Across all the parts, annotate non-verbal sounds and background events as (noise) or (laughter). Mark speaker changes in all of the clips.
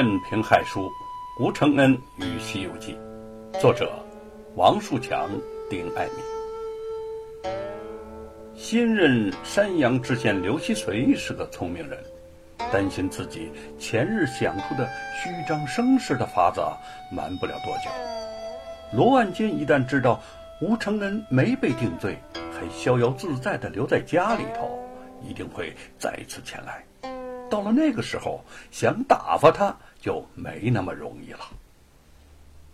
Speaker 1: 任平害书，吴承恩与《西游记》，作者王树强、丁爱民。新任山阳知县刘希随是个聪明人，担心自己前日想出的虚张声势的法子瞒不了多久。罗万金一旦知道吴承恩没被定罪，还逍遥自在地留在家里头，一定会再次前来。到了那个时候，想打发他就没那么容易了。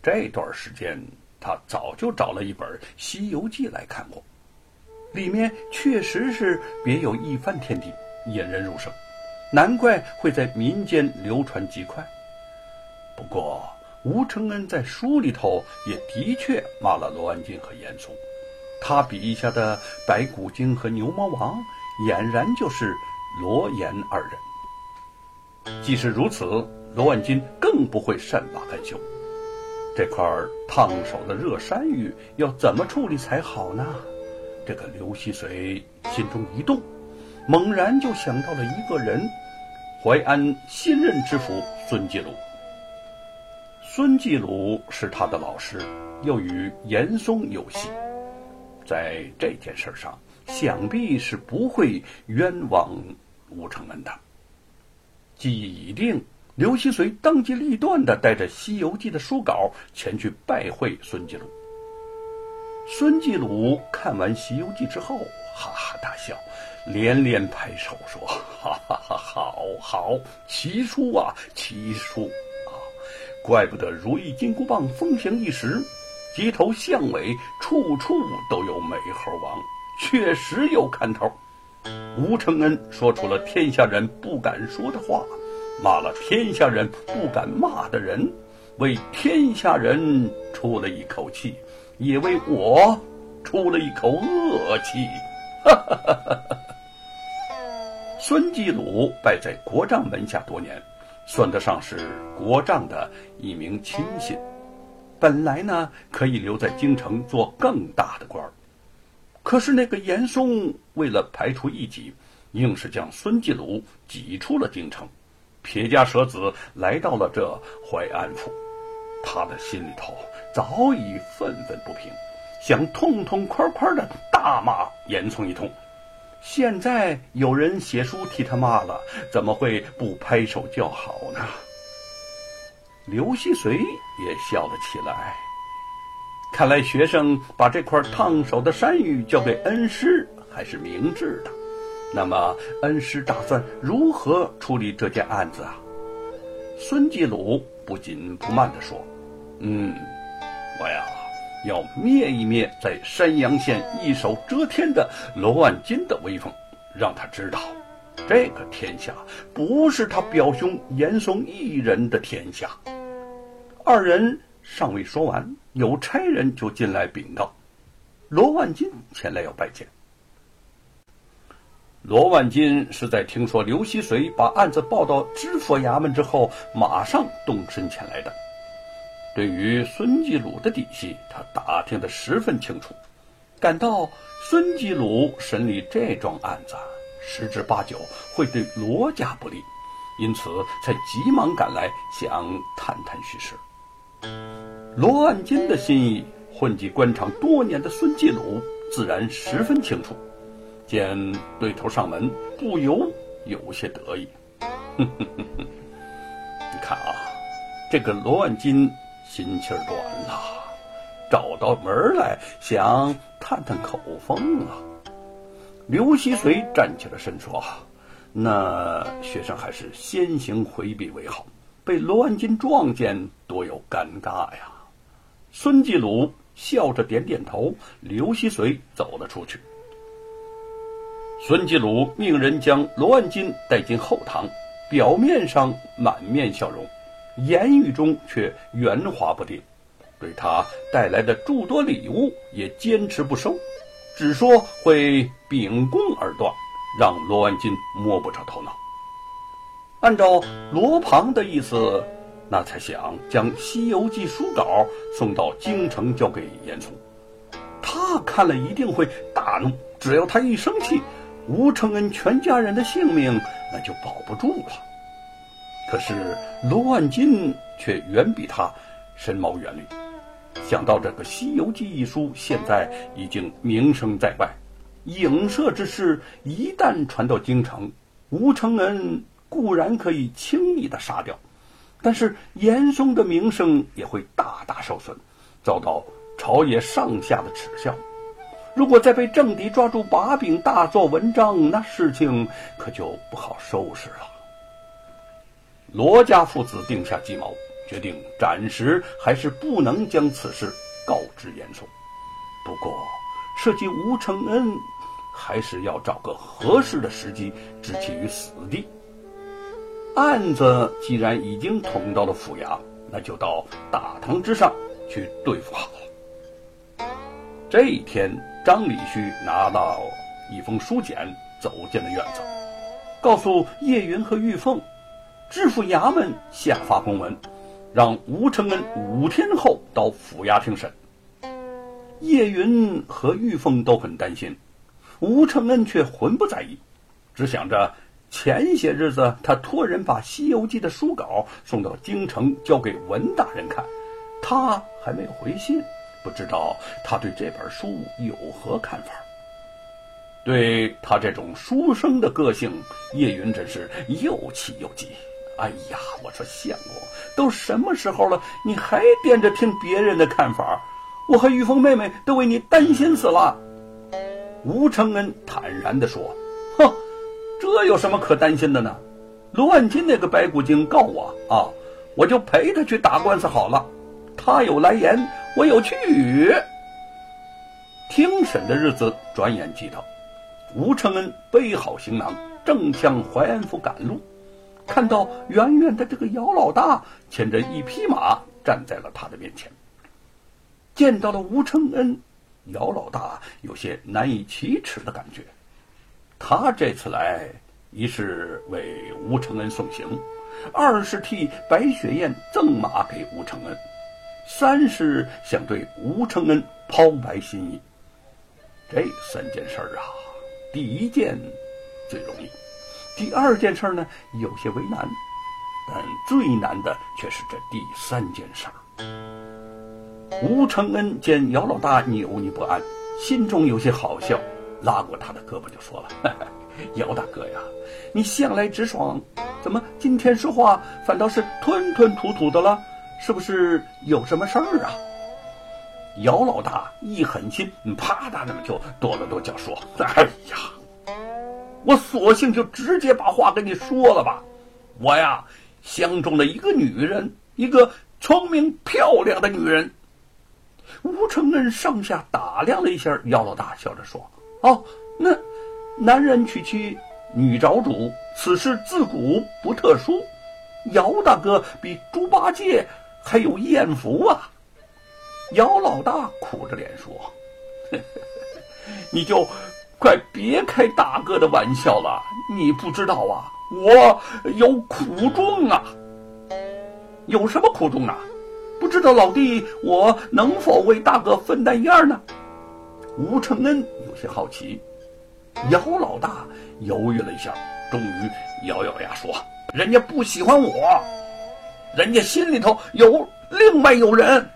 Speaker 1: 这段时间，他早就找了一本《西游记》来看过，里面确实是别有一番天地，引人入胜，难怪会在民间流传极快。不过，吴承恩在书里头也的确骂了罗万金和严嵩，他笔下的白骨精和牛魔王，俨然就是罗严二人。即使如此，罗万金更不会善罢甘休。这块烫手的热山芋要怎么处理才好呢？这个刘希随心中一动，猛然就想到了一个人——淮安新任知府孙继鲁。孙继鲁是他的老师，又与严嵩有隙，在这件事上，想必是不会冤枉吴承恩的。计议已定，刘希随当机立断地带着《西游记》的书稿前去拜会孙继鲁。孙继鲁看完《西游记》之后，哈哈大笑，连连拍手说：“哈哈哈，好好，奇书啊，奇书啊！怪不得如意金箍棒风行一时，街头巷尾处处都有美猴王，确实有看头。”吴承恩说出了天下人不敢说的话，骂了天下人不敢骂的人，为天下人出了一口气，也为我出了一口恶气。哈 (laughs) 孙继鲁拜在国丈门下多年，算得上是国丈的一名亲信，本来呢可以留在京城做更大的官儿。可是那个严嵩为了排除异己，硬是将孙继鲁挤出了京城，撇家舍子来到了这淮安府。他的心里头早已愤愤不平，想痛痛快快的大骂严嵩一通。现在有人写书替他骂了，怎么会不拍手叫好呢？刘希随也笑了起来。看来学生把这块烫手的山芋交给恩师还是明智的。那么，恩师打算如何处理这件案子啊？孙继鲁不紧不慢地说：“嗯，我呀，要灭一灭在山阳县一手遮天的罗万金的威风，让他知道，这个天下不是他表兄严嵩一人的天下。”二人尚未说完。有差人就进来禀告，罗万金前来要拜见。罗万金是在听说刘希随把案子报到知府衙门之后，马上动身前来的。对于孙继鲁的底细，他打听得十分清楚，感到孙继鲁审理这桩案子，十之八九会对罗家不利，因此才急忙赶来，想探探虚实。罗万金的心意，混迹官场多年的孙继鲁自然十分清楚。见对头上门，不由有些得意。(laughs) 你看啊，这个罗万金心气儿短了，找到门来想探探口风啊。刘希随站起了身说：“那学生还是先行回避为好，被罗万金撞见，多有尴尬呀。”孙继鲁笑着点点头，刘希随走了出去。孙继鲁命人将罗万金带进后堂，表面上满面笑容，言语中却圆滑不定，对他带来的诸多礼物也坚持不收，只说会秉公而断，让罗万金摸不着头脑。按照罗庞的意思。那才想将《西游记》书稿送到京城交给严嵩，他看了一定会大怒。只要他一生气，吴承恩全家人的性命那就保不住了。可是罗万金却远比他深谋远虑。想到这个《西游记》一书现在已经名声在外，影射之事一旦传到京城，吴承恩固然可以轻易的杀掉，但是严嵩的名声也会大大受损，遭到朝野上下的耻笑。如果再被政敌抓住把柄，大做文章，那事情可就不好收拾了。罗家父子定下计谋，决定暂时还是不能将此事告知严嵩。不过，涉及吴承恩，还是要找个合适的时机置其于死地。案子既然已经捅到了府衙，那就到大堂之上去对付好了。这一天。张礼旭拿到一封书简，走进了院子，告诉叶云和玉凤，知府衙门下发公文，让吴承恩五天后到府衙听审。叶云和玉凤都很担心，吴承恩却浑不在意，只想着前些日子他托人把《西游记》的书稿送到京城交给文大人看，他还没有回信。不知道他对这本书有何看法？对他这种书生的个性，叶云真是又气又急。哎呀，我说相公，都什么时候了，你还惦着听别人的看法？我和玉凤妹妹都为你担心死了。吴承恩坦然地说：“哼，这有什么可担心的呢？罗万金那个白骨精告我啊，我就陪他去打官司好了。他有来言。”我有去。听审的日子转眼即到，吴承恩背好行囊，正向淮安府赶路，看到远远的这个姚老大牵着一匹马站在了他的面前。见到了吴承恩，姚老大有些难以启齿的感觉。他这次来，一是为吴承恩送行，二是替白雪燕赠马给吴承恩。三是想对吴承恩抛白心意，这三件事儿啊，第一件最容易，第二件事儿呢有些为难，但最难的却是这第三件事儿。吴承恩见姚老大扭捏不安，心中有些好笑，拉过他的胳膊就说了：“ (laughs) 姚大哥呀，你向来直爽，怎么今天说话反倒是吞吞吐吐的了？”是不是有什么事儿啊？姚老大一狠心，啪嗒那么就跺了跺脚，说：“哎呀，我索性就直接把话跟你说了吧。我呀，相中了一个女人，一个聪明漂亮的女人。”吴承恩上下打量了一下姚老大，笑着说：“哦，那男人娶妻女找主，此事自古不特殊。姚大哥比猪八戒。”还有艳福啊！姚老大苦着脸说：“你就快别开大哥的玩笑了，你不知道啊，我有苦衷啊！有什么苦衷啊？不知道老弟我能否为大哥分担一二呢？”吴承恩有些好奇。姚老大犹豫了一下，终于咬咬牙说：“人家不喜欢我。”人家心里头有另外有人。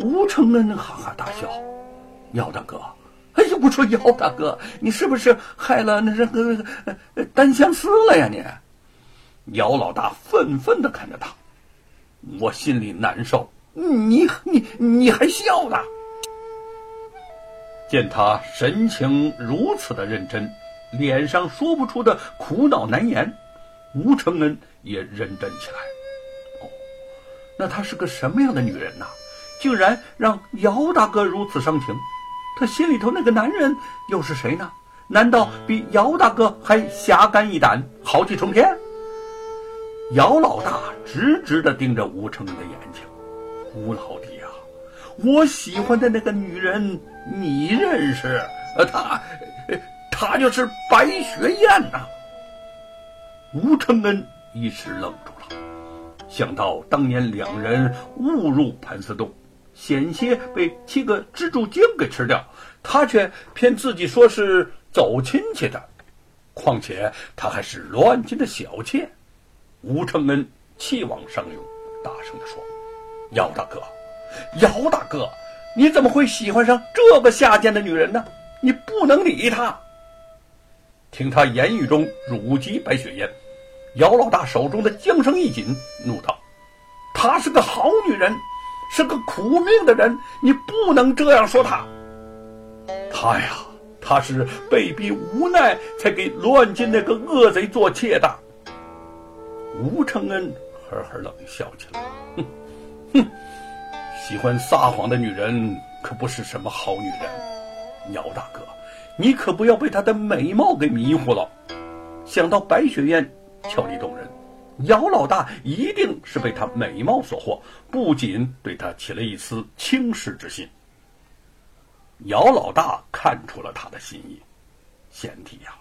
Speaker 1: 吴承恩哈哈大笑：“姚大哥，哎呀，我说姚大哥，你是不是害了那那个单相思了呀？你？”姚老大愤愤的看着他，我心里难受。你你你还笑呢？见他神情如此的认真，脸上说不出的苦恼难言。吴承恩也认真起来。哦，那她是个什么样的女人呐？竟然让姚大哥如此伤情。他心里头那个男人又是谁呢？难道比姚大哥还侠肝义胆、豪气冲天？姚老大直直的盯着吴承恩的眼睛。吴老弟啊，我喜欢的那个女人你认识？呃，她，她就是白雪燕呐。吴承恩一时愣住了，想到当年两人误入盘丝洞，险些被七个蜘蛛精给吃掉，他却骗自己说是走亲戚的，况且他还是罗万金的小妾。吴承恩气往上涌，大声地说：“姚大哥，姚大哥，你怎么会喜欢上这个下贱的女人呢？你不能理她。”听他言语中辱及白雪燕，姚老大手中的缰绳一紧，怒道：“她是个好女人，是个苦命的人，你不能这样说她。她呀，她是被逼无奈才给罗万金那个恶贼做妾的。”吴承恩呵呵冷笑起来，哼哼，喜欢撒谎的女人可不是什么好女人，姚大哥，你可不要被她的美貌给迷糊了。想到白雪燕俏丽动人，姚老大一定是被她美貌所惑，不仅对她起了一丝轻视之心。姚老大看出了他的心意，贤弟呀。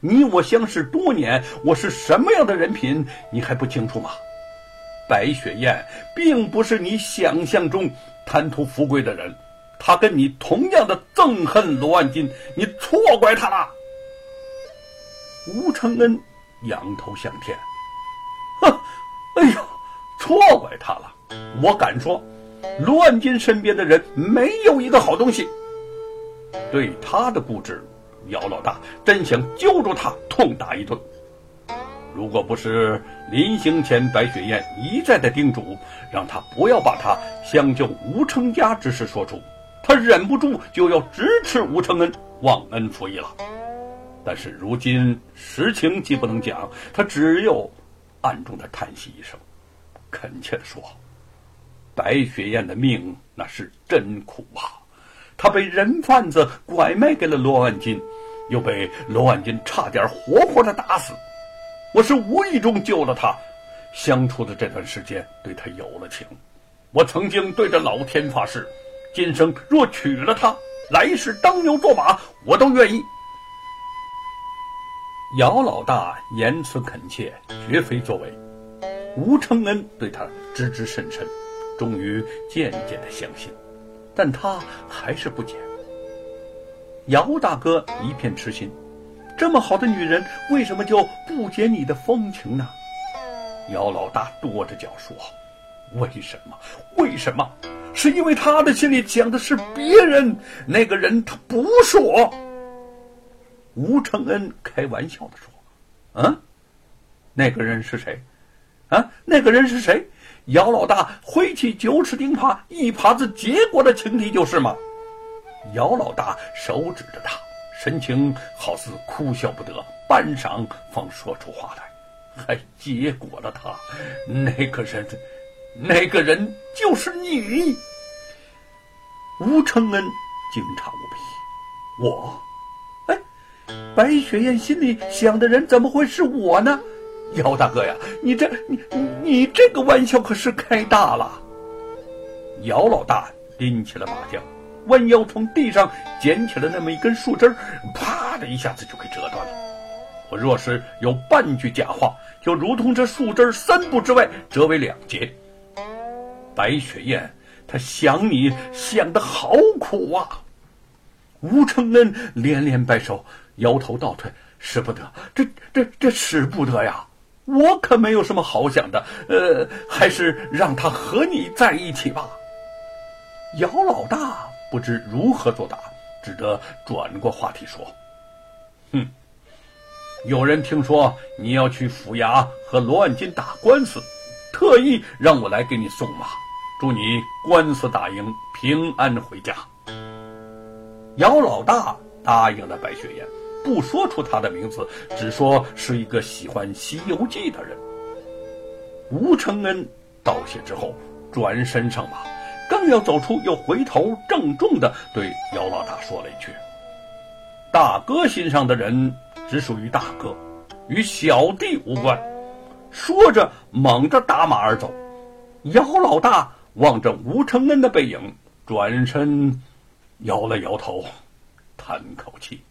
Speaker 1: 你我相识多年，我是什么样的人品，你还不清楚吗？白雪燕并不是你想象中贪图富贵的人，她跟你同样的憎恨罗万金，你错怪她了。吴承恩仰头向天，哼，哎呀，错怪他了。我敢说，罗万金身边的人没有一个好东西。对他的固执。姚老大真想揪住他痛打一顿。如果不是临行前白雪燕一再的叮嘱，让他不要把他相救吴成家之事说出，他忍不住就要直斥吴承恩忘恩负义了。但是如今实情既不能讲，他只有暗中的叹息一声，恳切的说：“白雪燕的命那是真苦啊！她被人贩子拐卖给了罗万金。”又被罗万金差点活活的打死，我是无意中救了他。相处的这段时间，对他有了情。我曾经对着老天发誓，今生若娶了她，来世当牛做马，我都愿意。姚老大言辞恳切，绝非作伪。吴承恩对他知之甚深，终于渐渐的相信，但他还是不解。姚大哥一片痴心，这么好的女人，为什么就不解你的风情呢？姚老大跺着脚说：“为什么？为什么？是因为他的心里想的是别人，那个人他不是我。”吴承恩开玩笑的说：“嗯，那个人是谁？啊，那个人是谁？”姚老大挥起九齿钉耙，一耙子结果的情敌就是嘛？姚老大手指着他，神情好似哭笑不得，半晌方说出话来：“还结果了他，那个人，那个人就是你。”吴承恩惊诧无比：“我？白雪燕心里想的人怎么会是我呢？姚大哥呀，你这你你这个玩笑可是开大了。”姚老大拎起了麻将。弯腰从地上捡起了那么一根树枝啪的一下子就给折断了。我若是有半句假话，就如同这树枝三步之外折为两截。白雪燕，她想你想的好苦啊！吴承恩连连摆手，摇头倒退，使不得，这这这使不得呀！我可没有什么好想的，呃，还是让他和你在一起吧。姚老大。不知如何作答，只得转过话题说：“哼，有人听说你要去府衙和罗万金打官司，特意让我来给你送马，祝你官司打赢，平安回家。”姚老大答应了白雪燕，不说出他的名字，只说是一个喜欢《西游记》的人。吴承恩道谢之后，转身上马。刚要走出，又回头郑重地对姚老大说了一句：“大哥心上的人只属于大哥，与小弟无关。”说着，猛地打马而走。姚老大望着吴承恩的背影，转身摇了摇头，叹口气。